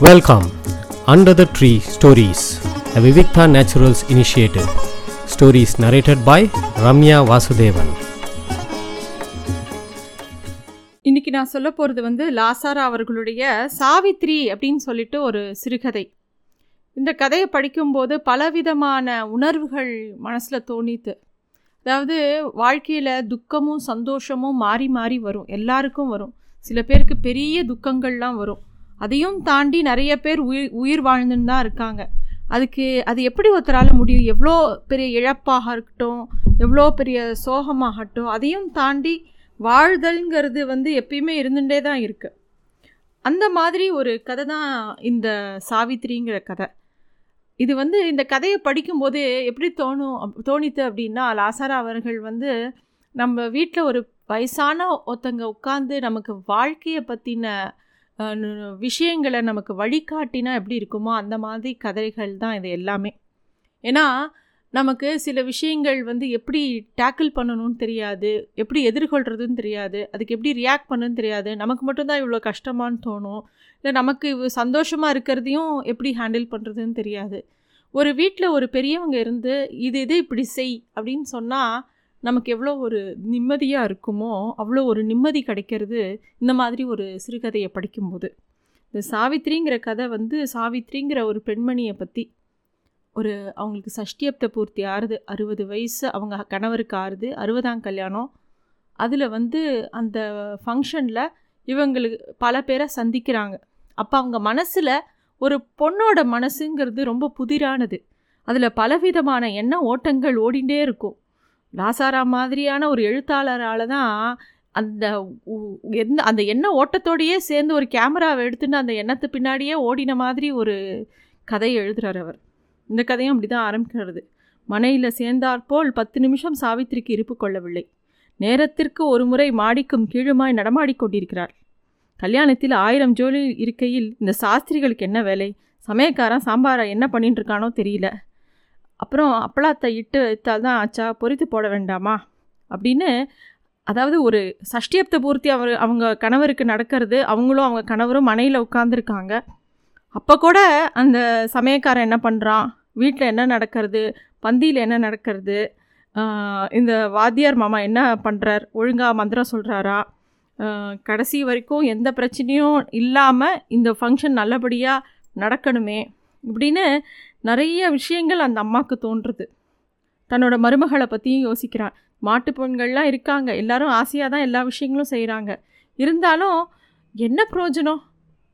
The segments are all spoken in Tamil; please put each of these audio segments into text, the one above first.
Welcome under the tree stories the Vivikta Naturals initiative stories narrated by Ramya Vasudevan இன்னைக்கு நான் சொல்ல போகிறது வந்து லாசாரா அவர்களுடைய சாவித்ரி அப்படின்னு சொல்லிட்டு ஒரு சிறுகதை. இந்த கதையை படிக்கும்போது பலவிதமான உணர்வுகள் மனசில் தோணித்து அதாவது வாழ்க்கையில் துக்கமும் சந்தோஷமும் மாறி மாறி வரும். எல்லாருக்கும் வரும். சில பேருக்கு பெரிய துக்கங்கள்லாம் வரும். அதையும் தாண்டி நிறைய பேர் உயிர் உயிர் வாழ்ந்துன்னு தான் இருக்காங்க. அதுக்கு அது எப்படி ஒருத்தரால் முடியும்? எவ்வளோ பெரிய இழப்பாக இருக்கட்டும் எவ்வளோ பெரிய சோகமாகட்டும் அதையும் தாண்டி வாழ்தல்ங்கிறது வந்து எப்பயுமே இருந்துகிட்டே தான் இருக்குது அந்த மாதிரி ஒரு கதை தான் இந்த சாவித்திரிங்கிற கதை. இது வந்து இந்த கதையை படிக்கும்போது எப்படி தோணும் அப்- தோணித்து அப்படின்னா லாசாரா அவர்கள் வந்து நம்ம வீட்டில் ஒரு வயசான ஒருத்தங்க உட்காந்து நமக்கு வாழ்க்கையை பற்றின விஷயங்களை நமக்கு வழிகாட்டினா எப்படி இருக்குமோ அந்த மாதிரி கதைகள் தான் இது எல்லாமே. ஏன்னா நமக்கு சில விஷயங்கள் வந்து எப்படி டேக்கிள் பண்ணணும்னு தெரியாது எப்படி எதிர்கொள்கிறதுன்னு தெரியாது அதுக்கு எப்படி ரியாக்ட் பண்ணணும்னு தெரியாது நமக்கு மட்டும்தான் இவ்வளோ கஷ்டமான்னு தோணும் இல்லை நமக்கு சந்தோஷமாக இருக்கிறதையும் எப்படி ஹேண்டில் பண்ணுறதுன்னு தெரியாது. ஒரு வீட்டில் ஒரு பெரியவங்க இருந்து இது இது இப்படி செய் அப்படின்னு சொன்னால் நமக்கு எவ்வளோ ஒரு நிம்மதியாக இருக்குமோ அவ்வளோ ஒரு நிம்மதி கிடைக்கிறது இந்த மாதிரி ஒரு சிறுகதையை படிக்கும்போது. இந்த சாவித்ரிங்கிற கதை வந்து சாவித்ரிங்கிற ஒரு பெண்மணியை பற்றி ஒரு அவங்களுக்கு சஷ்டியப்த பூர்த்தி ஆறுது அறுபது வயசு அவங்க கணவருக்கு ஆறுது அறுபதாம் கல்யாணம். அதில் வந்து அந்த ஃபங்க்ஷனில் இவங்களுக்கு பல பேரை சந்திக்கிறாங்க. அப்போ அவங்க மனசில் ஒரு பொண்ணோட மனசுங்கிறது ரொம்ப புதிரானது. அதில் பலவிதமான எண்ண ஓட்டங்கள் ஓடிண்டே இருக்கும். லாசாரா மாதிரியான ஒரு எழுத்தாளரால் தான் அந்த எந்த அந்த எண்ண ஓட்டத்தோடையே சேர்ந்து ஒரு கேமராவை எடுத்துன்னு அந்த எண்ணத்து பின்னாடியே ஓடின மாதிரி ஒரு கதையை எழுதுறார் அவர். இந்த கதையும் அப்படி தான் ஆரம்பிக்கிறது. மனையில் சேர்ந்தாற்போல் பத்து நிமிஷம் சாவித்திரிக்கு இருப்பு கொள்ளவில்லை. நேரத்திற்கு ஒரு முறை மாடிக்கும் கீழுமாய் நடமாடிக்கொண்டிருக்கிறார் கல்யாணத்தில் ஆயிரம் ஜோலி இருக்கையில் இந்த சாஸ்திரிகளுக்கு என்ன வேலை? சமயக்காரன் சாம்பாரை என்ன பண்ணிட்டு இருக்கானோ தெரியல. அப்புறம் அப்பளத்தை இட்டு வைத்தால் தான் ஆச்சா? பொரித்து போட வேண்டாமா? அப்படின்னு அதாவது ஒரு சஷ்டியப்த பூர்த்தி அவர் அவங்க கணவருக்கு நடக்கிறது அவங்களும் அவங்க கணவரும் மனையில் உட்காந்துருக்காங்க அப்போ கூட அந்த சமயக்காரன் என்ன பண்ணுறான் வீட்டில் என்ன நடக்கிறது? பந்தியில் என்ன நடக்கிறது? இந்த வாத்தியார் மாமா என்ன பண்ணுறார் ஒழுங்காக மந்திரம் சொல்கிறாரா கடைசி வரைக்கும் எந்த பிரச்சனையும் இல்லாமல் இந்த ஃபங்க்ஷன் நல்லபடியாக நடக்கணுமே இப்படின்னு நிறைய விஷயங்கள் அந்த அம்மாவுக்கு தோன்றுது. தன்னோட மருமகளை பற்றியும் யோசிக்கிறான். மாட்டு பெண்கள்லாம் இருக்காங்க. எல்லாரும் ஆசையாக தான் எல்லா விஷயங்களும் செய்கிறாங்க இருந்தாலும் என்ன பிரயோஜனம்?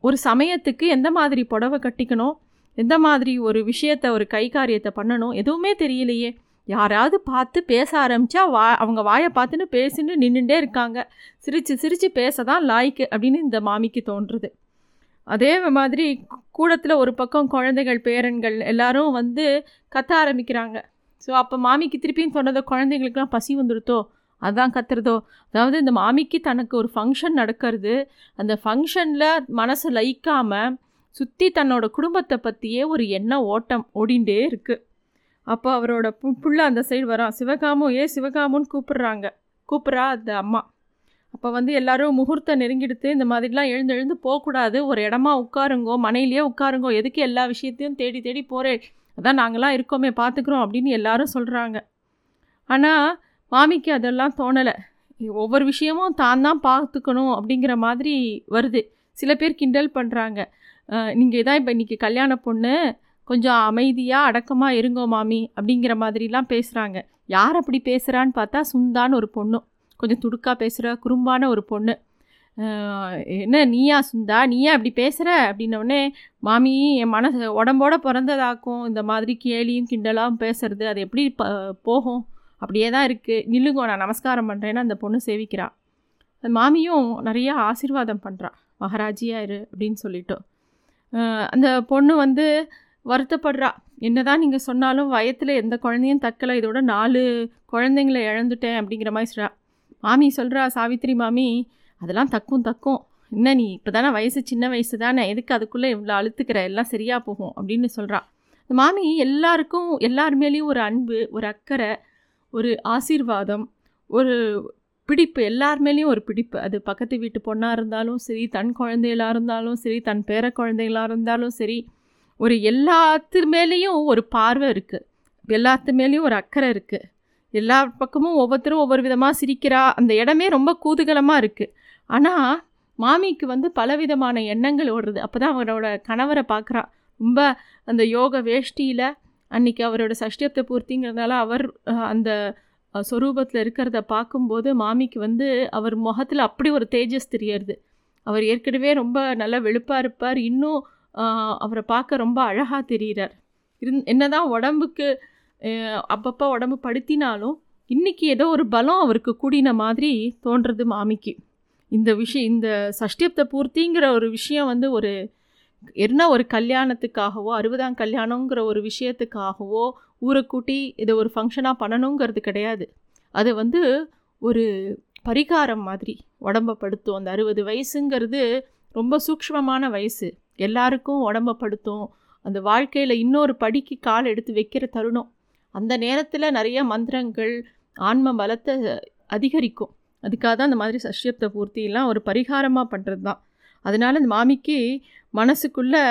ஒரு சமயத்துக்கு எந்த மாதிரி புடவை கட்டிக்கணும்? எந்த மாதிரி ஒரு விஷயத்தை ஒரு கை காரியத்தை பண்ணணும்? எதுவுமே தெரியலையே. யாராவது பார்த்து பேச ஆரம்பித்தா வா அவங்க வாயை பார்த்துன்னு பேசின்னு நின்றுட்டே இருக்காங்க. சிரித்து சிரித்து பேச தான் லாய்க்கு அப்படின்னு இந்த மாமிக்கு தோன்றுறது அதே மாதிரி கூடத்தில் ஒரு பக்கம் குழந்தைகள் பேரன்கள் எல்லாரும் வந்து கத்த ஆரம்பிக்கிறாங்க. ஸோ அப்போ மாமிக்கு திருப்பியும் சொன்னதோ குழந்தைங்களுக்குலாம் பசி வந்துடுதோ அதான் கத்துறதோ? அதாவது இந்த மாமிக்கு தனக்கு ஒரு ஃபங்க்ஷன் நடக்கிறது அந்த ஃபங்க்ஷனில் மனசு லயிக்காமல் சுற்றி தன்னோட குடும்பத்தை பற்றியே ஒரு எண்ண ஓட்டம் ஓடிண்டே இருக்குது அப்போ அவரோட பு- புள்ள அந்த சைடு வரான் சிவகாமு ஏ சிவகாமுன்னு கூப்பிடுறாங்க. கூப்பிட்றா அந்த அம்மா. அப்போ வந்து எல்லாரும் முகூர்த்தம் நெருங்கிடுத்து இந்த மாதிரிலாம் எழுந்து எழுந்து போகக்கூடாது. ஒரு இடமா உட்காருங்கோ மனையிலேயே உட்காருங்கோ எதுக்கு எல்லா விஷயத்தையும் தேடி தேடி போகிறேன் அதான் நாங்களாம் இருக்கோமே பார்த்துக்குறோம் அப்படின்னு எல்லாரும் சொல்கிறாங்க ஆனால் மாமிக்கு அதெல்லாம் தோணலை. ஒவ்வொரு விஷயமும் தான் தான் பார்த்துக்கணும் அப்படிங்கிற மாதிரி வருது. சில பேர் கிண்டல் பண்ணுறாங்க நீங்கள் இதான் இப்போ இன்றைக்கி கல்யாண பொண்ணு கொஞ்சம் அமைதியாக அடக்கமாக இருங்கோ மாமி அப்படிங்கிற மாதிரிலாம் பேசுகிறாங்க யார் அப்படி பேசுகிறான்னு பார்த்தா சுந்தான்னு ஒரு பொண்ணு. கொஞ்சம் துடுக்கா பேசுகிற குறும்பான ஒரு பொண்ணு. என்ன நீயா சுந்தா? நீயா அப்படி பேசுகிற அப்படின்னோடனே மாமி என் மனசு உடம்போட பிறந்ததாக்கும். இந்த மாதிரி கேலியும் கிண்டலாகவும் பேசுறது அது எப்படி ப போகும்? அப்படியே தான் இருக்குது நில்லுங்கோ நான் நமஸ்காரம் பண்ணுறேன்னு அந்த பொண்ணு சேவிக்கிறா. அந்த மாமியும் நிறையா ஆசீர்வாதம் பண்ணுறா மகாராஜியா இரு அப்படின்னு சொல்லிட்டு. அந்த பொண்ணு வந்து வருத்தப்படுறா. என்னதான் நீங்கள் சொன்னாலும் வயத்தில் எந்த குழந்தையும் தக்கலை. இதோட நாலு குழந்தைங்களை இழந்துட்டேன் அப்படிங்கிற மாதிரி சொல்கிறா மாமி சொல்கிறா சாவித்திரி மாமி அதெல்லாம் தக்கும் தக்கும். என்ன நீ இப்போ தானே வயசு சின்ன வயசு தானே? எதுக்கு அதுக்குள்ளே இவ்வளோ அழுத்துக்கிற? எல்லாம் சரியாக போகும் அப்படின்னு சொல்கிறா இந்த மாமி எல்லாருக்கும் எல்லார் மேலேயும் ஒரு அன்பு ஒரு அக்கறை ஒரு ஆசீர்வாதம் ஒரு பிடிப்பு எல்லார் மேலேயும் ஒரு பிடிப்பு. அது பக்கத்து வீட்டு பொண்ணாக இருந்தாலும் சரி தன் குழந்தைகளாக இருந்தாலும் சரி தன் பேர குழந்தைகளாக இருந்தாலும் சரி ஒரு எல்லாத்து மேலேயும் ஒரு பார்வை இருக்குது எல்லாத்து மேலேயும் ஒரு அக்கறை இருக்குது எல்லா பக்கமும் ஒவ்வொருத்தரும் ஒவ்வொரு விதமாக சிரிக்கிறா. அந்த இடமே ரொம்ப கூதுகலமாக இருக்குது ஆனால் மாமிக்கு வந்து பலவிதமான எண்ணங்கள் ஓடுறது. அப்போ தான் அவரோட கணவரை பார்க்குறா ரொம்ப அந்த யோக வேஷ்டியில் அன்றைக்கி அவரோட சஷ்டியத்தை பூர்த்திங்கிறதுனால அவர் அந்த சொரூபத்தில் இருக்கிறத பார்க்கும்போது மாமிக்கு வந்து அவர் முகத்தில் அப்படி ஒரு தேஜஸ் தெரியறது. அவர் ஏற்கனவே ரொம்ப நல்லா வெளுப்பாக இருப்பார். இன்னும் அவரை பார்க்க ரொம்ப அழகாக தெரிகிறார் இருந் என்னதான் உடம்புக்கு அப்பப்போ உடம்பு படுத்தினாலும் இன்றைக்கி ஏதோ ஒரு பலம் அவருக்கு கூடின மாதிரி தோன்றது மாமிக்கு. இந்த விஷயம் இந்த சஷ்டியப்த பூர்த்திங்கிற ஒரு விஷயம் வந்து ஒரு என்ன ஒரு கல்யாணத்துக்காகவோ அறுபதாம் கல்யாணங்கிற ஒரு விஷயத்துக்காகவோ ஊரை கூட்டி இதை ஒரு ஃபங்க்ஷனாக பண்ணணுங்கிறது கிடையாது. அது வந்து ஒரு பரிகாரம் மாதிரி உடம்பப்படுத்தும் அந்த அறுபது வயசுங்கிறது ரொம்ப சூக்ஷ்மமான வயசு. எல்லாருக்கும் உடம்பப்படுத்தும் அந்த வாழ்க்கையில் இன்னொரு படிக்கு கால் எடுத்து வைக்கிற தருணம். அந்த நேரத்தில் நிறைய மந்திரங்கள் ஆன்ம பலத்தை அதிகரிக்கும். அதுக்காக தான் அந்த மாதிரி சஷ்யப்த பூர்த்தியெல்லாம் ஒரு பரிகாரமாக பண்ணுறது தான் அதனால் இந்த மாமிக்கு மனசுக்குள்ளே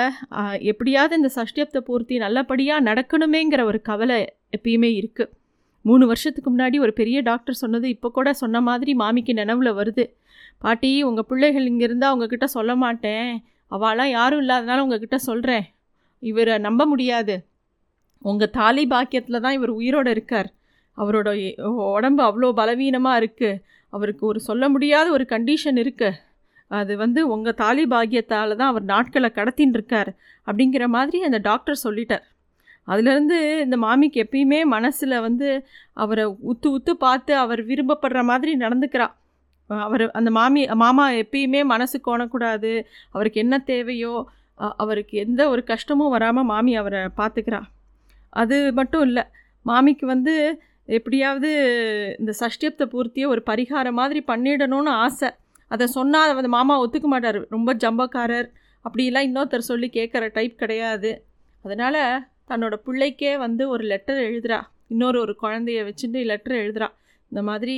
எப்படியாவது இந்த சஷ்டியப்த பூர்த்தி நல்லபடியாக நடக்கணுமேங்கிற ஒரு கவலை எப்பயுமே இருக்குது மூணு வருஷத்துக்கு முன்னாடி ஒரு பெரிய டாக்டர் சொன்னது இப்போ கூட சொன்ன மாதிரி மாமிக்கு நினைவில் வருது. பாட்டி உங்கள் பிள்ளைகள் இங்கே இருந்தால் உங்ககிட்ட சொல்ல மாட்டேன். அவளாம் யாரும் இல்லாதனால உங்ககிட்ட சொல்கிறேன் இவரை நம்ப முடியாது. உங்கள் தாலி பாக்கியத்தில் தான் இவர் உயிரோடு இருக்கார். அவரோட உடம்பு அவ்வளோ பலவீனமாக இருக்குது அவருக்கு ஒரு சொல்ல முடியாத ஒரு கண்டிஷன் இருக்குது அது வந்து உங்கள் தாலி பாக்கியத்தால் தான் அவர் நாட்களை கடத்தின்னு இருக்கார். அப்படிங்கிற மாதிரி அந்த டாக்டர் சொல்லிட்டார். அதுலேருந்து இந்த மாமிக்கு எப்பயுமே மனசில் வந்து அவரை உத்து உத்து பார்த்து அவர் விரும்பப்படுற மாதிரி நடந்துக்கிறா. அவர் அந்த மாமி மாமா எப்பயுமே மனசு கோணக்கூடாது. அவருக்கு என்ன தேவையோ அவருக்கு எந்த ஒரு கஷ்டமும் வராமல் மாமி அவரை பார்த்துக்கிறா. அது மட்டும் இல்லை. மாமிக்கு வந்து எப்படியாவது இந்த சஷ்டியப்த பூர்த்தியை ஒரு பரிகாரம் மாதிரி பண்ணிடணும்னு ஆசை. அதை சொன்னால் அந்த மாமா ஒத்துக்க மாட்டார். ரொம்ப ஜம்பக்காரர். அப்படிலாம் இன்னொருத்தர் சொல்லி கேட்குற டைப் கிடையாது. அதனால் தன்னோட பிள்ளைக்கே வந்து ஒரு லெட்டர் எழுதுறா. இன்னொரு ஒரு குழந்தைய வச்சுட்டு லெட்டர் எழுதுறா. இந்த மாதிரி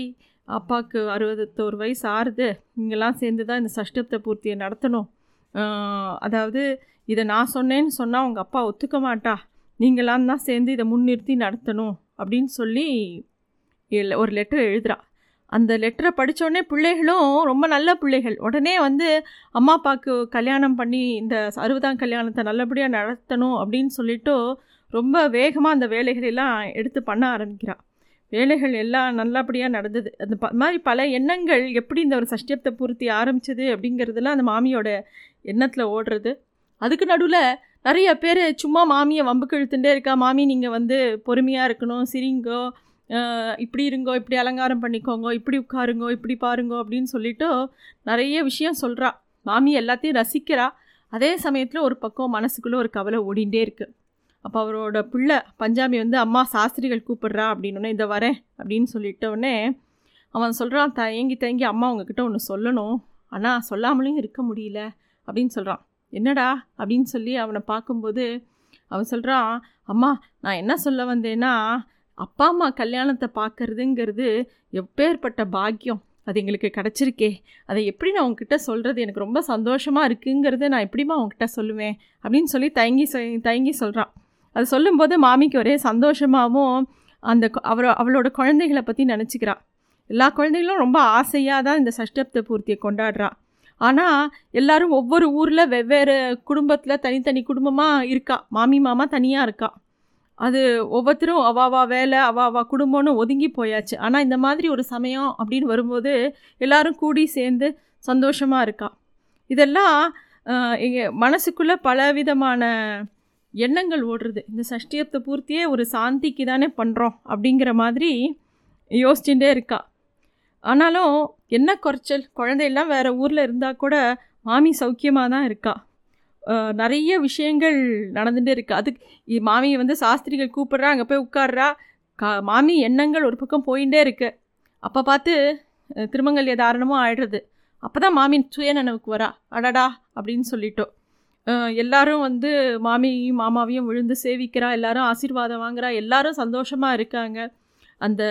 அப்பாவுக்கு அறுபத்தோரு வயசு ஆறுது. இங்கெல்லாம் சேர்ந்து தான் இந்த சஷ்டப்த பூர்த்தியை நடத்தணும். அதாவது இதை நான் சொன்னேன்னு சொன்னால் உங்கள் அப்பா ஒத்துக்க மாட்டா. நீங்களாம் தான் சேர்ந்து இதை முன்னிறுத்தி நடத்தணும் அப்படின்னு சொல்லி ஒரு லெட்டர் எழுதுறா. அந்த லெட்டரை படித்தோடனே பிள்ளைகளும் ரொம்ப நல்ல பிள்ளைகள். உடனே வந்து அம்மா அப்பாவுக்கு கல்யாணம் பண்ணி இந்த அறுபதாம் கல்யாணத்தை நல்லபடியாக நடத்தணும் அப்படின்னு சொல்லிட்டு ரொம்ப வேகமாக அந்த வேலைகளெல்லாம் எடுத்து பண்ண ஆரம்பிக்கிறா. வேலைகள் எல்லாம் நல்லபடியாக நடந்தது. அந்த ப மாதிரி பல எண்ணங்கள் எப்படி இந்த ஒரு சஷ்டியத்தை பூர்த்தி ஆரம்பிச்சது அப்படிங்கிறதுலாம் அந்த மாமியோட எண்ணத்தில் ஓடுறது. அதுக்கு நடுவில் நிறைய பேர் சும்மா மாமியை வம்புக்கு இழுத்துட்டே இருக்கா மாமி நீங்கள் வந்து பொறுமையாக இருக்கணும் சிரிங்கோ இப்படி இருங்கோ இப்படி அலங்காரம் பண்ணிக்கோங்க இப்படி உட்காருங்கோ இப்படி பாருங்கோ அப்படின்னு சொல்லிட்டு நிறைய விஷயம் சொல்கிறா மாமி எல்லாத்தையும் ரசிக்கிறா. அதே சமயத்தில் ஒரு பக்கம் மனசுக்குள்ளே ஒரு கவலை ஓடிண்டே இருக்குது அப்போ அவரோட பிள்ளை பஞ்சாமி வந்து அம்மா சாஸ்திரிகள் கூப்பிட்றா அப்படின்னோடனே இதை வரேன் அப்படின்னு சொல்லிட்டோடனே அவன் சொல்கிறான் தயங்கி தயங்கி அம்மா உங்ககிட்ட ஒன்று சொல்லணும். ஆனால் சொல்லாமலையும் இருக்க முடியல அப்படின்னு சொல்கிறான் என்னடா அப்படின்னு சொல்லி அவனை பார்க்கும்போது அவன் சொல்கிறான் அம்மா நான் என்ன சொல்ல வந்தேன்னா அப்பா அம்மா கல்யாணத்தை பார்க்கறதுங்கிறது எப்பேற்பட்ட பாக்கியம். அது எங்களுக்கு கிடச்சிருக்கே. அதை எப்படி நான் உங்ககிட்ட சொல்கிறது எனக்கு ரொம்ப சந்தோஷமாக இருக்குங்கிறத நான் எப்படிம்மா உங்ககிட்ட சொல்லுவேன்? அப்படின்னு சொல்லி தயங்கி தயங்கி சொல்கிறான் அது சொல்லும்போது மாமிக்கு ஒரே சந்தோஷமாகவும் அந்த அவரோ அவளோட குழந்தைகளை பற்றி நினச்சிக்கிறான் எல்லா குழந்தைகளும் ரொம்ப ஆசையாக தான் இந்த சஷ்டப்த பூர்த்தியை கொண்டாடுறான் ஆனால் எல்லாரும் ஒவ்வொரு ஊரில் வெவ்வேறு குடும்பத்தில் தனித்தனி குடும்பமாக இருக்கா. மாமி மாமா தனியாக இருக்கா. அது ஒவ்வொருத்தரும் அவாவா வேலை அவாவா குடும்பம்னு ஒதுங்கி போயாச்சு. ஆனால் இந்த மாதிரி ஒரு சமயம் அப்படின்னு வரும்போது எல்லாரும் கூடி சேர்ந்து சந்தோஷமாக இருக்கா. இதெல்லாம் எங்கள் மனசுக்குள்ளே பலவிதமான எண்ணங்கள் ஓடுறது. இந்த சஷ்டியத்தை பூர்த்தியே ஒரு சாந்திக்கு தானே பண்ணுறோம் அப்படிங்கிற மாதிரி யோசிச்சுட்டே இருக்கா. ஆனாலும் என்ன குறைச்சல்? குழந்தையெல்லாம் வேறு ஊரில் இருந்தால் கூட மாமி சௌக்கியமாக தான் இருக்கா? நிறைய விஷயங்கள் நடந்துகிட்டே இருக்குது அதுக்கு மாமியை வந்து சாஸ்திரிகள் கூப்பிட்றா அங்கே போய் உட்கார்றா. கா மாமி எண்ணங்கள் ஒரு பக்கம் போயிட்டே இருக்கு. அப்போ பார்த்து திருமங்கல் திருமங்கல்ய தாரணமும் ஆயிடுறது. அப்போ தான் மாமி சுயநனவுக்கு வரா. அடடா! அப்படின்னு சொல்லிட்டோம் எல்லாரும் வந்து மாமியையும் மாமாவையும் விழுந்து சேவிக்கிறா. எல்லாரும் ஆசீர்வாதம் வாங்குறா. எல்லாரும் சந்தோஷமாக இருக்காங்க. அந்த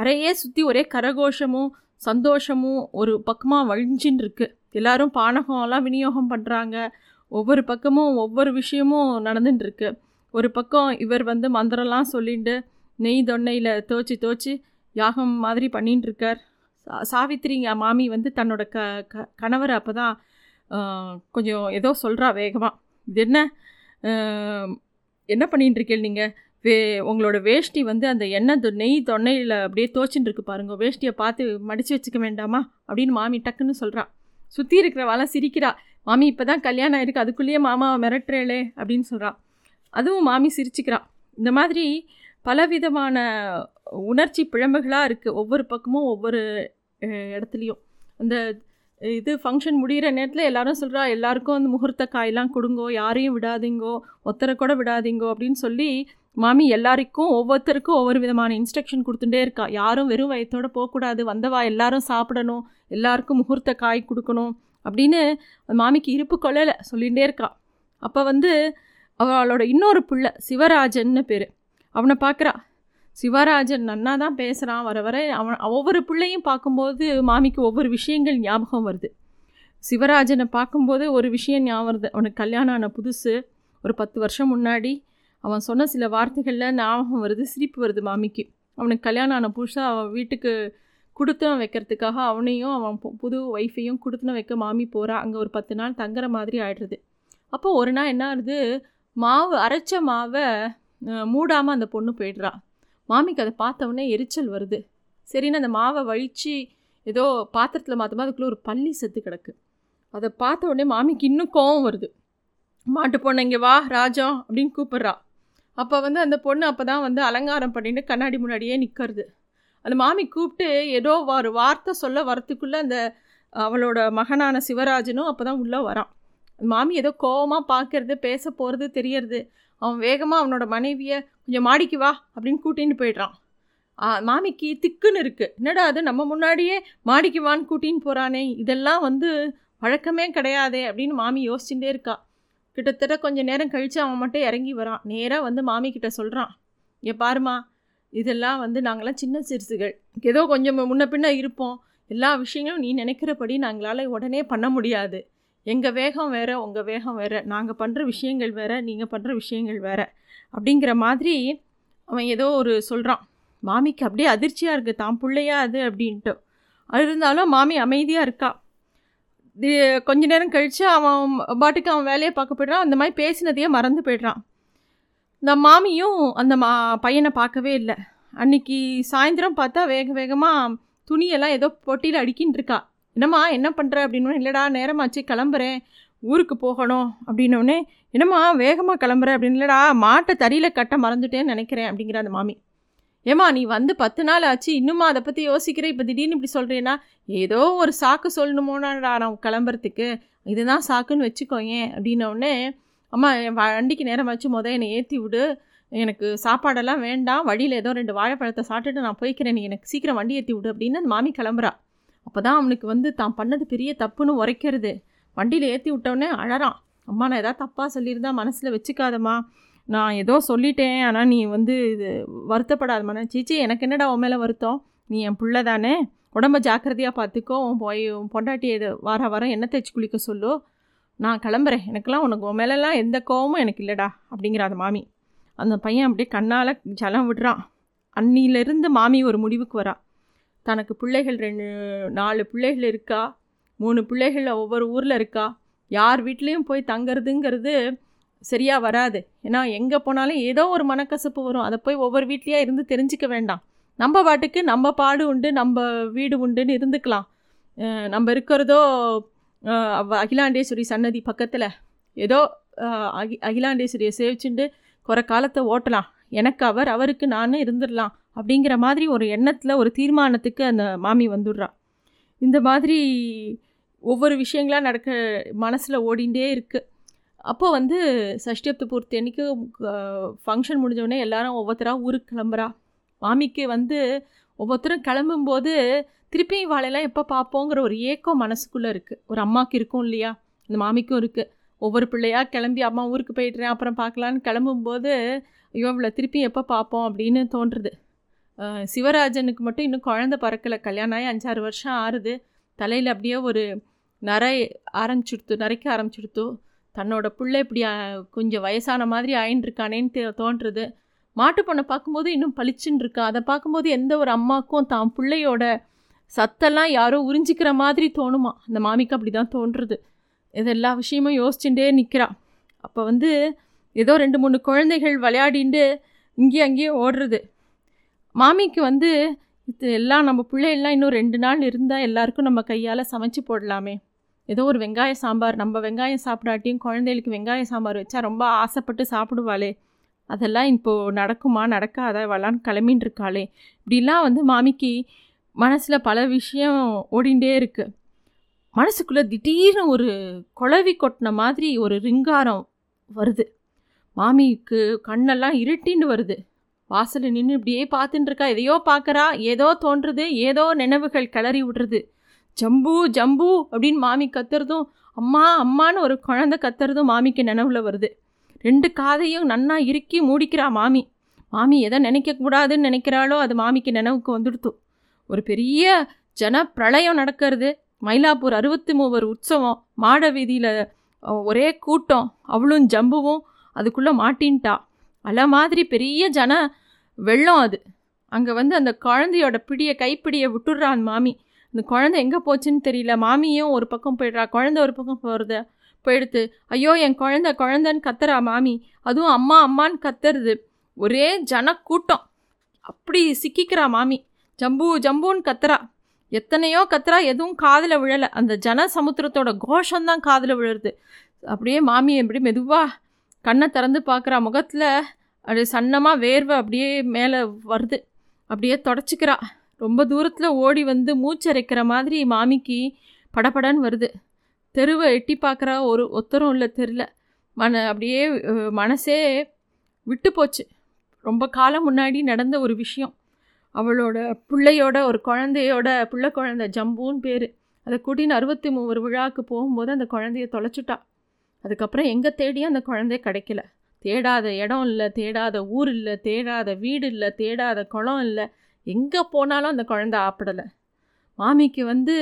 அறையே சுற்றி ஒரே கரகோஷமும் சந்தோஷமும் ஒரு பக்கமாக வழிஞ்சின்னு இருக்குது எல்லாரும் பானகம்லாம் விநியோகம் பண்ணுறாங்க ஒவ்வொரு பக்கமும் ஒவ்வொரு விஷயமும் நடந்துட்டுருக்கு ஒரு பக்கம் இவர் வந்து மந்திரம்லாம் சொல்லிட்டு நெய் தொன்னையில் தோச்சி தோச்சி யாகம் மாதிரி பண்ணின்னு இருக்கார் சாவித்திரிங்க மாமி வந்து தன்னோட க க கணவர் அப்போ தான் கொஞ்சம் ஏதோ சொல்கிறா வேகமாக இது என்ன? என்ன பண்ணிகிட்டு இருக்கேன் நீங்கள் வே உங்களோட வேஷ்டி வந்து அந்த எண்ணெய் தொ- நெய் தொன்னையில் அப்படியே தோச்சின்னு இருக்கு பாருங்க. வேஷ்டியை பார்த்து மடித்து வச்சுக்க வேண்டாமா? அப்படின்னு மாமி டக்குன்னு சொல்கிறா சுற்றி இருக்கிறவாலாம் சிரிக்கிறா. மாமி இப்போ தான் கல்யாணம் ஆயிருக்கு. அதுக்குள்ளேயே மாமாவை மிரட்டுறேளே அப்படின்னு சொல்கிறா அதுவும் மாமி சிரிச்சுக்கிறா. இந்த மாதிரி பலவிதமான உணர்ச்சி பிழம்புகளாக இருக்குது ஒவ்வொரு பக்கமும் ஒவ்வொரு இடத்துலையும். அந்த இது ஃபங்க்ஷன் முடிகிற நேரத்தில் எல்லாரும் சொல்கிறா எல்லாருக்கும் அந்த முகூர்த்த காயெல்லாம் கொடுங்கோ யாரையும் விடாதீங்கோ ஒத்தரை கூட விடாதீங்கோ அப்படின்னு சொல்லி மாமி எல்லாருக்கும் ஒவ்வொருத்தருக்கும் ஒவ்வொரு விதமான இன்ஸ்ட்ரக்ஷன் கொடுத்துட்டே இருக்கா. யாரும் வெறும் வயத்தோடு போகக்கூடாது வந்தவா எல்லாரும் சாப்பிடணும் எல்லாருக்கும் முகூர்த்த காய் கொடுக்கணும் அப்படின்னு மாமிக்கு இருப்பு கொள்ளலை சொல்லிகிட்டே இருக்கா. அப்போ வந்து அவளோட இன்னொரு பிள்ளை சிவராஜன்னு பேர். அவனை பார்க்குறா சிவராஜன் நன்னா தான் பேசுகிறான் வர வர அவன் ஒவ்வொரு பிள்ளையும் பார்க்கும்போது மாமிக்கு ஒவ்வொரு விஷயங்கள் ஞாபகம் வருது. சிவராஜனை பார்க்கும்போது ஒரு விஷயம் ஞாபகம் வருது. அவனுக்கு கல்யாணம் ஆன புதுசு ஒரு பத்து வருஷம் முன்னாடி அவன் சொன்ன சில வார்த்தைகளில் ஞாபகம் வருது சிரிப்பு வருது மாமிக்கு. அவனுக்கு கல்யாணம் ஆன புதுசாக அவன் வீட்டுக்கு கொடுத்தனம் வைக்கிறதுக்காக அவனையும் அவன் பு- புது ஒய்ஃபையும் கொடுத்தனம் வைக்க மாமி போகிறான் அங்கே ஒரு பத்து நாள் தங்குற மாதிரி ஆயிடுறது. அப்போ ஒரு நாள் என்ன ஆகுது? மாவு அரைச்ச மாவை மூடாமல் அந்த பொண்ணு போயிடுறா. மாமிக்கு அதை பார்த்தவொடனே எரிச்சல் வருது. சரின்னு அந்த மாவை வழித்து ஏதோ பாத்திரத்தில் மாற்றமா அதுக்குள்ளே ஒரு பள்ளி செத்து கிடக்கு. அதை பார்த்த உடனே மாமிக்கு இன்னும் கோவம் வருது. மாட்டு பொண்ணு இங்கே வா ராஜம் அப்படின்னு கூப்பிட்றா. அப்போ வந்து அந்த பொண்ணு அப்போ தான் வந்து அலங்காரம் பண்ணிட்டு கண்ணாடி முன்னாடியே நிற்கிறது அந்த மாமி கூப்பிட்டு ஏதோ ஒரு வார்த்தை சொல்ல வரத்துக்குள்ளே அந்த அவளோட மகனான சிவராஜனும் அப்போ தான் உள்ளே வரான். அந்த மாமி ஏதோ கோவமாக பார்க்கறது பேச போகிறது தெரியறது. அவன் வேகமாக அவனோட மனைவியை கொஞ்சம் மாடிக்கு வா அப்படின்னு கூட்டின்னு போயிடுறான். மாமிக்கு திக்குன்னு இருக்குது என்னடா அது? நம்ம முன்னாடியே மாடிக்கு வான்னு கூட்டின்னு போகிறானே இதெல்லாம் வந்து வழக்கமே கிடையாதே அப்படின்னு மாமி யோசிச்சுட்டே இருக்கா. கிட்டத்தட்ட கொஞ்சம் நேரம் கழித்து அவன் மட்டும் இறங்கி வரான். நேராக வந்து மாமி கிட்ட சொல்கிறான் இங்கே பாருமா இதெல்லாம் வந்து நாங்களாம் சின்ன சிறுசுகள். ஏதோ கொஞ்சம் முன்ன பின்ன இருப்போம். எல்லா விஷயங்களும் நீ நினைக்கிறபடி நாங்களால் உடனே பண்ண முடியாது. எங்கள் வேகம் வேறு உங்கள் வேகம் வேறு நாங்கள் பண்ணுற விஷயங்கள் வேறு நீங்கள் பண்ணுற விஷயங்கள் வேறு அப்படிங்கிற மாதிரி அவன் ஏதோ ஒரு சொல்கிறான் மாமிக்கு அப்படியே அதிர்ச்சியாக இருக்குது தான் பிள்ளையா அது? அப்படின்ட்டு. அது இருந்தாலும் மாமி அமைதியாக இருக்கா. கொஞ்ச நேரம் கழித்து அவன் பாட்டுக்கு அவன் வேலையை பார்க்க போய்ட்றான் அந்த மாதிரி பேசினதையே மறந்து போய்ட்றான். இந்த மாமியும் அந்த மா பையனை பார்க்கவே இல்லை. அன்னைக்கு சாயந்தரம் பார்த்தா வேக வேகமாக துணியெல்லாம் ஏதோ பொட்டியில் அடிக்கின்னு இருக்கா. என்னம்மா என்ன பண்ணுற அப்படின்னு இல்லைடா நேரமாச்சு கிளம்புறேன். ஊருக்கு போகணும். அப்படின்னோடனே என்னம்மா வேகமாக கிளம்புற? அப்படின்னு இல்லைடா மாட்டை தறியில் கட்ட மறந்துட்டேன்னு நினைக்கிறேன் அப்படிங்கிற அந்த மாமி. ஏம்மா நீ வந்து பத்து நாள் ஆச்சு இன்னுமா அதை பற்றி யோசிக்கிறேன் இப்போ திடீர்னு இப்படி சொல்கிறேன்னா ஏதோ ஒரு சாக்கு சொல்லணுமோனாடா நான் கிளம்புறதுக்கு. இதுதான் சாக்குன்னு வச்சுக்கோயேன் அப்படின்னோடனே அம்மா என் வண்டிக்கு நேரமாச்சு மொதல் என்னை ஏற்றி விடு. எனக்கு சாப்பாடெல்லாம் வேண்டாம். வழியில் ஏதோ ரெண்டு வாழைப்பழத்தை சாப்பிட்டுட்டு நான் போய்க்கிறேன். நீ எனக்கு சீக்கிரம் வண்டி ஏற்றி விடு அப்படின்னு அந்த மாமி கிளம்புறா. அப்போ தான் அவனுக்கு வந்து தான் பண்ணது பெரிய தப்புன்னு உரைக்கிறது. வண்டியில் ஏற்றி விட்டோடனே அழறான். அம்மா நான் எதாவது தப்பாக சொல்லியிருந்தா மனசில் வச்சுக்காதம்மா. நான் ஏதோ சொல்லிட்டேன். ஆனால் நீ வந்து இது வருத்தப்படாதம்மா. நான் சீச்சி எனக்கு என்னடா உன் மேலே வருத்தம்? நீ என் பிள்ளை தானே? உடம்ப ஜாக்கிரதையாக பார்த்துக்கோ உன் போய் உன் பொண்டாட்டி இது வார வாரம் எண்ணெய் தேய்ச்சி குளிக்க சொல்லு. நான் கிளம்புறேன். எனக்கெல்லாம் உனக்கு உன் மேலெல்லாம் எந்த கோவமும் எனக்கு இல்லைடா அப்படிங்கிற அந்த மாமி. அந்த பையன் அப்படியே கண்ணால் ஜலம் விடுறான். அன்னியிலேருந்து மாமி ஒரு முடிவுக்கு வரா. தனக்கு பிள்ளைகள் ரெண்டு நாலு பிள்ளைகள் இருக்கா? மூணு பிள்ளைகள் ஒவ்வொரு ஊரில் இருக்கா? யார் வீட்லேயும் போய் தங்குறதுங்கிறது சரியாக வராது. ஏன்னா எங்கே போனாலும் ஏதோ ஒரு மனக்கசப்பு வரும். அதை போய் ஒவ்வொரு வீட்லேயே இருந்து தெரிஞ்சுக்க வேண்டாம். நம்ம பாட்டுக்கு நம்ம பாடு உண்டு நம்ம வீடு உண்டுன்னு இருந்துக்கலாம். நம்ம இருக்கிறதோ அகிலாண்டேஸ்வரி சன்னதி பக்கத்தில். ஏதோ அகி அகிலாண்டேஸ்வரியை சேவிச்சுண்டு குறை காலத்தை ஓட்டலாம். எனக்கு அவர் அவருக்கு நான் இருந்துடலாம். அப்படிங்கிற மாதிரி ஒரு எண்ணத்தில் ஒரு தீர்மானத்துக்கு அந்த மாமி வந்துடுறா. இந்த மாதிரி ஒவ்வொரு விஷயங்களாக நடக்க மனசில் ஓடிண்டே இருக்குது அப்போ வந்து சஷ்டியப்த பூர்த்தி அன்னைக்கு ஃபங்க்ஷன் முடிஞ்சோடனே எல்லாரும் ஒவ்வொருத்தராக ஊருக்கு கிளம்புறா. மாமிக்கு வந்து ஒவ்வொருத்தரும் கிளம்பும்போது திருப்பி வாழையெல்லாம் எப்போ பார்ப்போங்கிற ஒரு ஏக்கம் மனசுக்குள்ளே இருக்குது ஒரு அம்மாவுக்கு இருக்கும் இல்லையா? இந்த மாமிக்கும் இருக்குது ஒவ்வொரு பிள்ளையாக கிளம்பி அம்மா ஊருக்கு போயிட்டுறேன் அப்புறம் பார்க்கலான்னு கிளம்பும்போது ஐயோ இவ்வளோ திருப்பி எப்போ பார்ப்போம் அப்படின்னு தோன்றுறது சிவராஜனுக்கு மட்டும் இன்னும் குழந்த பறக்கலை. கல்யாணம் ஆகி அஞ்சாறு வருஷம் ஆறுது. தலையில் அப்படியே ஒரு நரை ஆரம்பிச்சுடுத்து நரைக்க ஆரம்பிச்சுடுத்து தன்னோட பிள்ளை இப்படி கொஞ்சம் வயசான மாதிரி ஆயின்னு இருக்கானேன்னு தோன்றுறது. மாட்டுப் பொண்ணை பார்க்கும்போது இன்னும் பளிச்சுன்னு இருக்கா அதை பார்க்கும்போது எந்த ஒரு அம்மாவுக்கும் தான் பிள்ளையோட சத்தெல்லாம் யாரோ உறிஞ்சிக்கிற மாதிரி தோணுமா? அந்த மாமிக்கு அப்படி தான் தோன்றுறது. இது எல்லா விஷயமும் யோசிச்சுட்டே நிற்கிறா அப்போ வந்து ஏதோ ரெண்டு மூணு குழந்தைகள் விளையாடிண்டு இங்கேயும் அங்கேயும் ஓடுறது. மாமிக்கு வந்து இது எல்லாம் நம்ம பிள்ளைகள்லாம் இன்னும் ரெண்டு நாள் இருந்தால் எல்லாருக்கும் நம்ம கையால் சமைச்சு போடலாமே. ஏதோ ஒரு வெங்காய சாம்பார் நம்ம வெங்காயம் சாப்பிடாட்டியும் குழந்தைகளுக்கு வெங்காய சாம்பார் வச்சா ரொம்ப ஆசைப்பட்டு சாப்பிடுவாளே. அதெல்லாம் இப்போது நடக்குமா நடக்காத? வளான்னு கிளம்பின்னு இருக்காளே இப்படிலாம் வந்து மாமிக்கு மனசில் பல விஷயம் ஓடிண்டே இருக்குது மனசுக்குள்ளே திடீர்னு ஒரு குழவி கொட்டின மாதிரி ஒரு ரிங்காரம் வருது. மாமிக்கு கண்ணெல்லாம் இருட்டின்னு வருது. வாசலில் நின்று இப்படியே பார்த்துட்டு இருக்கா எதையோ பார்க்குறா ஏதோ தோன்றுது ஏதோ நினைவுகள் கிளறி விடுறது. ஜம்பு ஜம்பு அப்படின்னு மாமி கத்துறதும் அம்மா அம்மான்னு ஒரு குழந்தை கத்துறதும் மாமிக்கு நினைவில் வருது. ரெண்டு காதையும் நன்னா இறுக்கி மூடிக்கிறா மாமி. மாமி எதை நினைக்கக்கூடாதுன்னு நினைக்கிறாளோ அது மாமிக்கு நினைவுக்கு வந்துடுத்து. ஒரு பெரிய ஜன பிரளயம் நடக்கிறது. மயிலாப்பூர் அறுபத்தி மூவர் உற்சவம் மாட வீதியில் ஒரே கூட்டம். அவளும் ஜம்புவும் அதுக்குள்ளே மாட்டின்ட்டா. அலை மாதிரி பெரிய ஜன வெள்ளம் அது. அங்கே வந்து அந்த குழந்தையோட பிடியை கைப்பிடியை விட்டுடுறான் மாமி. அந்த குழந்தை எங்கே போச்சுன்னு தெரியல. மாமியும் ஒரு பக்கம் போயிடுறா. குழந்தை ஒரு பக்கம் போகிறத போயிடுத்து ஐயோ என் குழந்த குழந்தைன்னு கத்துறா மாமி. அதுவும் அம்மா அம்மான்னு கத்துறது. ஒரே ஜன கூட்டம் அப்படி சிக்கிக்கிறா மாமி. ஜம்பு ஜம்புன்னு கத்துறா. எத்தனையோ கத்துறா. எதுவும் காதில் விழலை. அந்த ஜன சமுத்திரத்தோட கோஷம்தான் காதில் விழுறது. அப்படியே மாமி எப்படி மெதுவாக கண்ணை திறந்து பார்க்குறா. முகத்தில் அது சன்னமாக வேர்வை அப்படியே மேலே வருது. அப்படியே தொடச்சிக்கிறா. ரொம்ப தூரத்தில் ஓடி வந்து மூச்சரைக்கிற மாதிரி மாமிக்கு படபடன்னு வருது. தெருவை எட்டி பார்க்குறா ஒரு ஒத்தரும் இல்லை தெரில மன அப்படியே மனசே விட்டு போச்சு. ரொம்ப காலம் முன்னாடி நடந்த ஒரு விஷயம். அவளோட பிள்ளையோட ஒரு குழந்தையோட பிள்ளை குழந்தை ஜம்புன்னு பேர். அதை கூட்டின்னு அறுபத்தி மூணு விழாவுக்கு போகும்போது அந்த குழந்தைய தொலைச்சிட்டா. அதுக்கப்புறம் எங்கே தேடியும் அந்த குழந்தைய கிடைக்கல. தேடாத இடம் இல்லை தேடாத ஊர் இல்லை தேடாத வீடு இல்லை தேடாத குளம் இல்லை. எங்கே போனாலும் அந்த குழந்தை ஆப்பிடலை. மாமிக்கு வந்து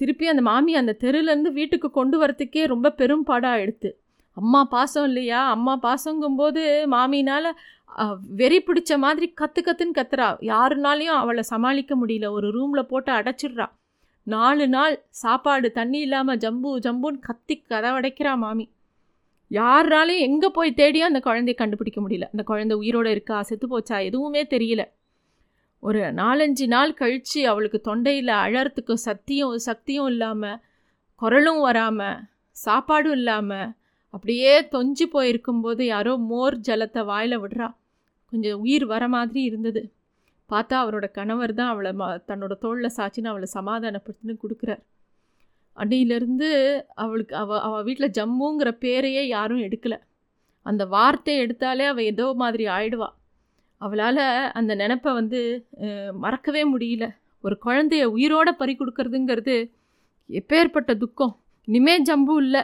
திருப்பி அந்த மாமி அந்த தெருலேருந்து வீட்டுக்கு கொண்டு வரத்துக்கே ரொம்ப பெரும்பாடாக எடுத்து அம்மா பாசம் இல்லையா? அம்மா பாசங்கும்போது மாமினால் வெறி பிடிச்ச மாதிரி கத்து கத்துன்னு கத்துறா. யாருனாலையும் அவளை சமாளிக்க முடியல. ஒரு ரூமில் போட்டு அடைச்சிடுறா. நாலு நாள் சாப்பாடு தண்ணி இல்லாமல் ஜம்பு ஜம்புன்னு கத்தி கதவடைக்கிறா மாமி. யாருனாலையும் எங்கே போய் தேடியும் அந்த குழந்தைய கண்டுபிடிக்க முடியல. அந்த குழந்தை உயிரோடு இருக்கா? செத்து போச்சா? எதுவுமே தெரியல. ஒரு நாலஞ்சு நாள் கழித்து அவளுக்கு தொண்டையில் அழறத்துக்கு சக்தியும் சக்தியும் இல்லாமல் குரலும் வராமல் சாப்பாடும் இல்லாமல் அப்படியே தொஞ்சு போயிருக்கும்போது யாரோ மோர் ஜலத்தை வாயில் விடுறா. கொஞ்சம் உயிர் வர மாதிரி இருந்தது. பார்த்தா அவரோட கணவர் தான் அவளை ம தன்னோட தோளில் சாச்சின்னு அவளை சமாதானப்படுத்தின்னு கொடுக்குறார். அன்னையிலேருந்து அவளுக்கு அவ அவள் வீட்டில் ஜம்முங்கிற பேரையே யாரும் எடுக்கலை. அந்த வார்த்தையை எடுத்தாலே அவள் ஏதோ மாதிரி ஆயிடுவாள் அவளால் அந்த நினப்பை வந்து மறக்கவே முடியல. ஒரு குழந்தைய உயிரோடு பறி கொடுக்கறதுங்கிறது எப்பேற்பட்ட துக்கம். இனிமே ஜம்பு இல்லை.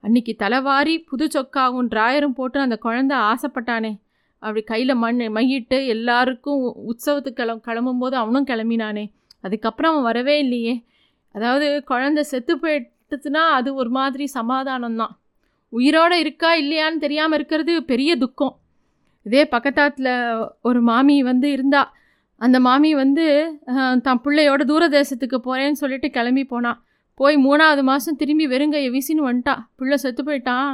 அன்னைக்கு தலைவாரி புது சொக்காவும் டிராயரும் போட்டு அந்த குழந்தை ஆசைப்பட்டானே. அப்படி கையில் மண் மையிட்டு எல்லாருக்கும் உ- உற்சவத்துக்கு கிளம் கிளம்பும்போது அவனும் கிளம்பினானே. அதுக்கப்புறம் அவன் வரவே இல்லையே. அதாவது குழந்தை செத்து போயிட்டுச்சுன்னா அது ஒரு மாதிரி சமாதானம் தான் உயிரோடு இருக்கா இல்லையான்னு தெரியாமல் இருக்கிறது பெரிய துக்கம். இதே பக்கத்தாத்தில் ஒரு மாமி வந்து இருந்தா அந்த மாமி வந்து அஹ், தான் பிள்ளையோட தூரதேசத்துக்கு போகிறேன்னு சொல்லிட்டு கிளம்பி போனான் போய் மூணாவது மாதம் திரும்பி வெறுங்கையை வீசின்னு வந்துட்டா. பிள்ளை செத்து போயிட்டான்.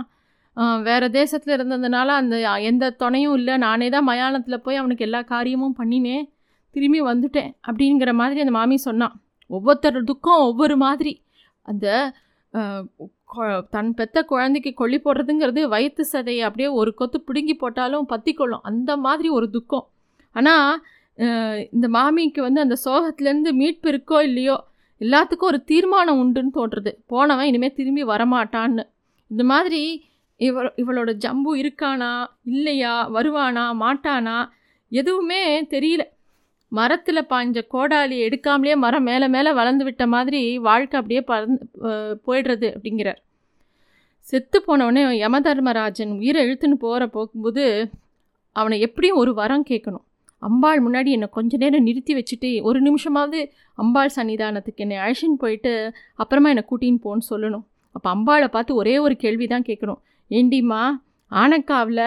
வேறு தேசத்தில் இருந்ததுனால அந்த எந்த துணையும் இல்லை. நானே தான் மயானத்தில் போய் அவனுக்கு எல்லா காரியமும் பண்ணினேன். திரும்பி வந்துட்டேன். அப்படிங்கிற மாதிரி அந்த மாமி சொன்னான். ஒவ்வொருத்தர் துக்கம் ஒவ்வொரு மாதிரி. அந்த கொ- தன் பெத்த குழந்தைக்கு கொல்லி போடுறதுங்கிறது வயிற்று சதையை அப்படியே ஒரு கொத்து பிடுங்கி போட்டாலும் பற்றிக்கொள்ளும் அந்த மாதிரி ஒரு துக்கம். ஆனால் இந்த மாமிக்கு வந்து அந்த சோகத்துலேருந்து மீட்பு இருக்கோ இல்லையோ எல்லாத்துக்கும் ஒரு தீர்மானம் உண்டுன்னு தோன்றுறது போனவன் இனிமேல் திரும்பி வரமாட்டான்னு. இந்த மாதிரி இவ இவளோட ஜம்பு இருக்கானா இல்லையா வருவானா மாட்டானா எதுவுமே தெரியல. மரத்தில் பாய்ஞ்ச கோடாலி எடுக்காமலே மரம் மேலே மேலே வளர்ந்து விட்ட மாதிரி வாழ்க்கை அப்படியே பறந்து போயிடுறது அப்படிங்கிறார். செத்து போனவொடனே யமதர்மராஜன் உயிரை இழுத்துன்னு போகிற போகும்போது அவனை எப்படியும் ஒரு வரம் கேட்கணும். அம்பாள் முன்னாடி என்னை கொஞ்ச நேரம் நிறுத்தி வச்சுட்டு ஒரு நிமிஷமாவது அம்பாள் சன்னிதானத்துக்கு என்னை அழைச்சின்னு போயிட்டு அப்புறமா என்னை கூட்டின்னு போன்னு சொல்லணும். அப்போ அம்பாளை பார்த்து ஒரே ஒரு கேள்வி தான் கேட்கணும். ஏண்டிம்மா ஆனக்காவில்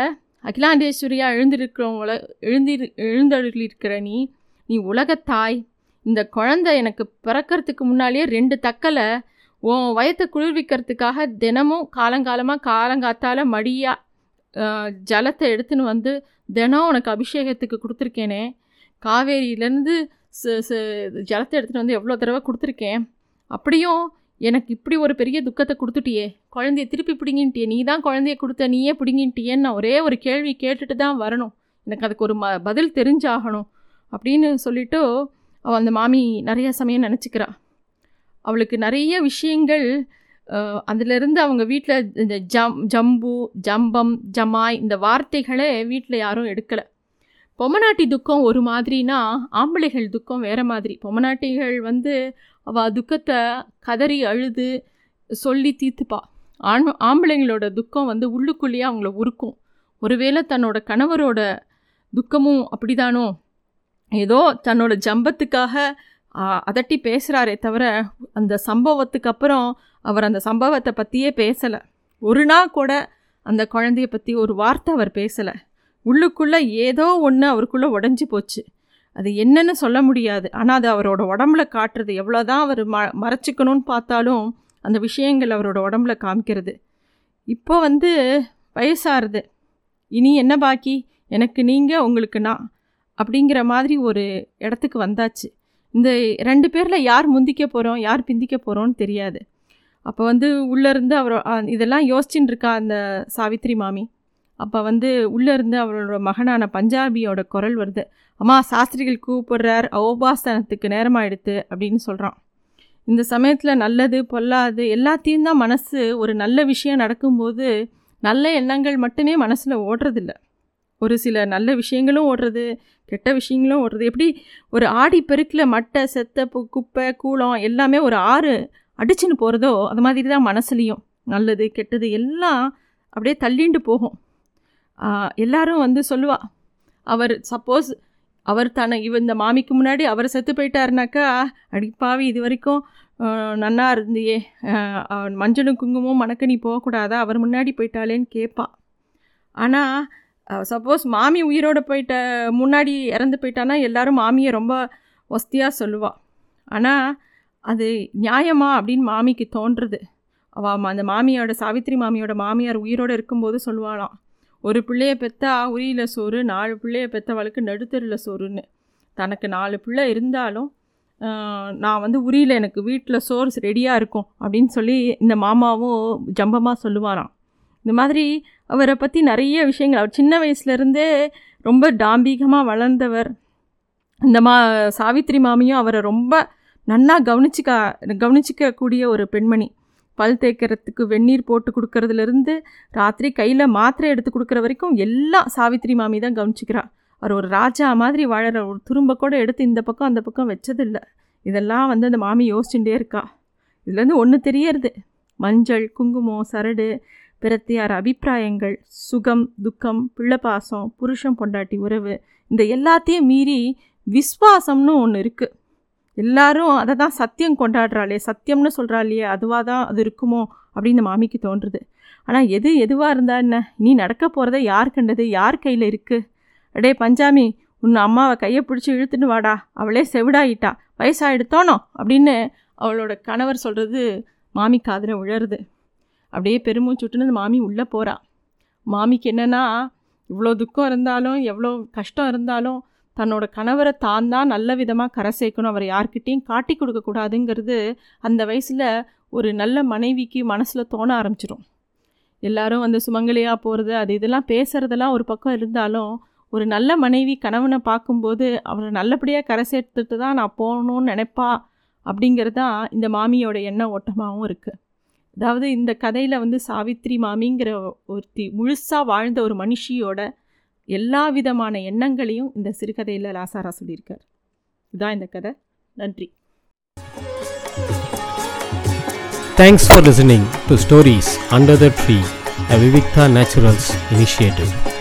அகிலாந்தேஸ்வரியாக எழுந்திருக்கிறவங்கள எழுந்திரு எழுந்தருளிருக்கிற நீ நீ உலகத்தாய் இந்த குழந்தை எனக்கு பிறக்கறதுக்கு முன்னாலேயே ரெண்டு தக்கலை. உன் வயத்தை குளிர்விக்கிறதுக்காக தினமும் காலங்காலமாக காலங்காத்தால் மடியாக ஜலத்தை எடுத்துன்னு வந்து தினம் உனக்கு அபிஷேகத்துக்கு கொடுத்துருக்கேனே. காவேரியிலேருந்து ஜலத்தை எடுத்துகிட்டு வந்து எவ்வளோ தடவை கொடுத்துருக்கேன். அப்படியும் எனக்கு இப்படி ஒரு பெரிய துக்கத்தை கொடுத்துட்டியே. குழந்தைய திருப்பி பிடிங்கின்ட்டியே. நீ தான் குழந்தைய கொடுத்த நீயே பிடிங்கின்ட்டியேன்னு நான் ஒரே ஒரு கேள்வி கேட்டுட்டு தான் வரணும். எனக்கு அதுக்கு ஒரு ம பதில் தெரிஞ்சாகணும். அப்படின்னு சொல்லிவிட்டு அவள் அந்த மாமி நிறைய சமயம் நினச்சிக்கிறா. அவளுக்கு நிறைய விஷயங்கள் அதிலிருந்து அவங்க வீட்டில் இந்த ஜம் ஜம்பு ஜம்பம் ஜமாய் இந்த வார்த்தைகளே வீட்டில் யாரும் எடுக்கலை. பொம்மநாட்டி துக்கம் ஒரு மாதிரினா ஆம்பளைகள் துக்கம் வேறு மாதிரி. பொம்மநாட்டிகள் வந்து அவள் துக்கத்தை கதறி அழுது சொல்லி தீர்த்துப்பா. ஆண் ஆம்பளைங்களோட துக்கம் வந்து உள்ளுக்குள்ளேயே அவங்கள உருக்கும். ஒருவேளை தன்னோட கணவரோட துக்கமும் அப்படிதானோ? ஏதோ தன்னோட ஜம்பத்துக்காக அதட்டி பேசுகிறாரே தவிர அந்த சம்பவத்துக்கு அப்புறம் அவர் அந்த சம்பவத்தை பற்றியே பேசலை. ஒரு நாள் கூட அந்த குழந்தைய பற்றி ஒரு வார்த்தை அவர் பேசலை. உள்ளுக்குள்ளே ஏதோ ஒன்று அவருக்குள்ளே உடஞ்சி போச்சு. அது என்னன்னு சொல்ல முடியாது. ஆனால் அது அவரோட உடம்புல காட்டுறது எவ்வளோ தான் அவர் ம மறைச்சிக்கணும்னு பார்த்தாலும் அந்த விஷயங்கள் அவரோட உடம்புல காமிக்கிறது. இப்போ வந்து வயசாகுது இனி என்ன பாக்கி? எனக்கு நீங்கள் உங்களுக்கு நான். அப்படிங்கிற மாதிரி ஒரு இடத்துக்கு வந்தாச்சு. இந்த ரெண்டு பேரில் யார் முந்திக்க போகிறோம் யார் பிந்திக்க போகிறோன்னு தெரியாது. அப்போ வந்து உள்ளேருந்து அவரோ இதெல்லாம் யோசிச்சுட்டு இருக்கா அந்த சாவித்ரி மாமி? அப்போ வந்து உள்ளேருந்து அவரோட மகனான பஞ்சாபியோட குரல் வருது. அம்மா சாஸ்திரிகள் கூப்பிடுறார் அவோபாசனத்துக்கு நேரமாயிடுத்து அப்படின்னு சொல்கிறான் இந்த சமயத்தில் நல்லது பொல்லாது எல்லாத்தையும் தான் மனசு ஒரு நல்ல விஷயம் நடக்கும்போது நல்ல எண்ணங்கள் மட்டுமே மனசில் ஓடுறதில்ல. ஒரு சில நல்ல விஷயங்களும் ஓடுறது கெட்ட விஷயங்களும் ஓடுறது. எப்படி ஒரு ஆடி பெருக்கில் மட்டை செத்த குப்பை கூளம் எல்லாமே ஒரு ஆறு அடிச்சுன்னு போகிறதோ அது மாதிரி தான் மனசுலேயும். நல்லது கெட்டது எல்லாம் அப்படியே தள்ளிண்டு போகும். எல்லாரும் வந்து சொல்லுவா அவர் சப்போஸ் அவர் தன்னை இவ இந்த மாமிக்கு முன்னாடி அவர் செத்து போயிட்டாருனாக்கா அடிப்பாவி இது வரைக்கும் நன்னா இருந்தியே. மஞ்சளும் குங்குமம் மணக்க நீ போகக்கூடாதா? அவர் முன்னாடி போயிட்டாளேன்னு கேட்பா. ஆனால் சப்போஸ் மாமி உயிரோடு போயிட்ட முன்னாடி இறந்து போயிட்டானா எல்லாரும் மாமியை ரொம்ப ஒஸ்தியாக சொல்லுவாள் ஆனால் அது நியாயமா அப்படின்னு மாமிக்கு தோன்றுறது. அவள் அந்த மாமியோட சாவித்ரி மாமியோட மாமியார் உயிரோடு இருக்கும்போது சொல்லுவாளாம். ஒரு பிள்ளைய பெற்றா உரியில் சோறு நாலு பிள்ளைய பெற்றவளுக்கு நடுத்தரில் சோறுன்னு. தனக்கு நாலு பிள்ளை இருந்தாலும் நான் வந்து உரியில் எனக்கு வீட்டில் சோர்ஸ் ரெடியாக இருக்கும் அப்படின்னு சொல்லி இந்த மாமாவும் ஜம்பமாக சொல்லுவாராம். இந்த மாதிரி அவரை பற்றி நிறைய விஷயங்கள். அவர் சின்ன வயசுலேருந்தே ரொம்ப டாம்பீகமாக வளர்ந்தவர். இந்த மா சாவித்ரி மாமியும் அவரை ரொம்ப நன்னா கவனிச்சிக்க கவனிச்சிக்கக்கூடிய ஒரு பெண்மணி. பல் தேய்க்கிறதுக்கு வெந்நீர் போட்டு கொடுக்கறதுலேருந்து ராத்திரி கையில் மாத்திரை எடுத்து கொடுக்குற வரைக்கும் எல்லாம் சாவித்ரி மாமி தான் கவனிச்சிக்கிறா. அவர் ஒரு ராஜா மாதிரி வாழற ஒரு துரும்ப கூட எடுத்து இந்த பக்கம் அந்த பக்கம் வச்சதில்லை. இதெல்லாம் வந்து அந்த மாமி யோசிச்சுட்டே இருக்கா. இதுலேருந்து ஒன்று தெரியறது. மஞ்சள் குங்குமம் சரடு பிரத்தியார் அபிப்பிராயங்கள் சுகம் துக்கம் பிள்ளைப்பாசம் புருஷன் பொண்டாட்டி உறவு இந்த எல்லாத்தையும் மீறி விஸ்வாசம்னு ஒன்று இருக்குது எல்லாரும் அதை தான் சத்தியம் கொண்டாடுறாளே சத்தியம்னு சொல்கிறாளே அதுவாக தான் அது இருக்குமோ அப்படின்னு மாமிக்கு தோன்றுது. ஆனால் எது எதுவாக இருந்தா என்ன? நீ நடக்க போகிறத யார் கண்டது? யார் கையில் இருக்குது அடே பஞ்சாமி உன் அம்மாவை கையை பிடிச்சி இழுத்துன்னு வாடா. அவளே செவிடாயிட்டா. வயசாகிடுத்தோனோ அப்படின்னு அவளோட கணவர் சொல்கிறது மாமி காதில் உழருது அப்படியே பெருமூச்சுட்டுன்னு அந்த மாமி உள்ளே போகிறா மாமிக்கு என்னென்னா இவ்வளோ துக்கம் இருந்தாலும் எவ்வளோ கஷ்டம் இருந்தாலும் தன்னோட கணவரை தான் தான் நல்ல விதமாக கரை சேர்க்கணும். அவரை யார்கிட்டேயும் காட்டி கொடுக்கக்கூடாதுங்கிறது அந்த வயசில் ஒரு நல்ல மனைவிக்கு மனசில் தோண ஆரம்பிச்சிடும் எல்லாரும் வந்து சுமங்கலியாக போகிறது அது இதெல்லாம் பேசுகிறதெல்லாம் ஒரு பக்கம் இருந்தாலும் ஒரு நல்ல மனைவி கணவனை பார்க்கும்போது அவரை நல்லபடியாக கரை சேர்த்துட்டு தான் நான் போகணும்னு நினைப்பா அப்படிங்கிறது தான் இந்த மாமியோட எண்ண ஓட்டமாகவும் இருக்குது அதாவது இந்த கதையில் வந்து சாவித்ரி மாமிங்கிற ஒருத்தி முழுசாக வாழ்ந்த ஒரு மனுஷியோட எல்லா விதமான எண்ணங்களையும் இந்த சிறுகதையில் லாசாரா சொல்லியிருக்கார். இதுதான் இந்த கதை. நன்றி. Thanks for listening to stories under the tree a Vivikta Naturals initiative.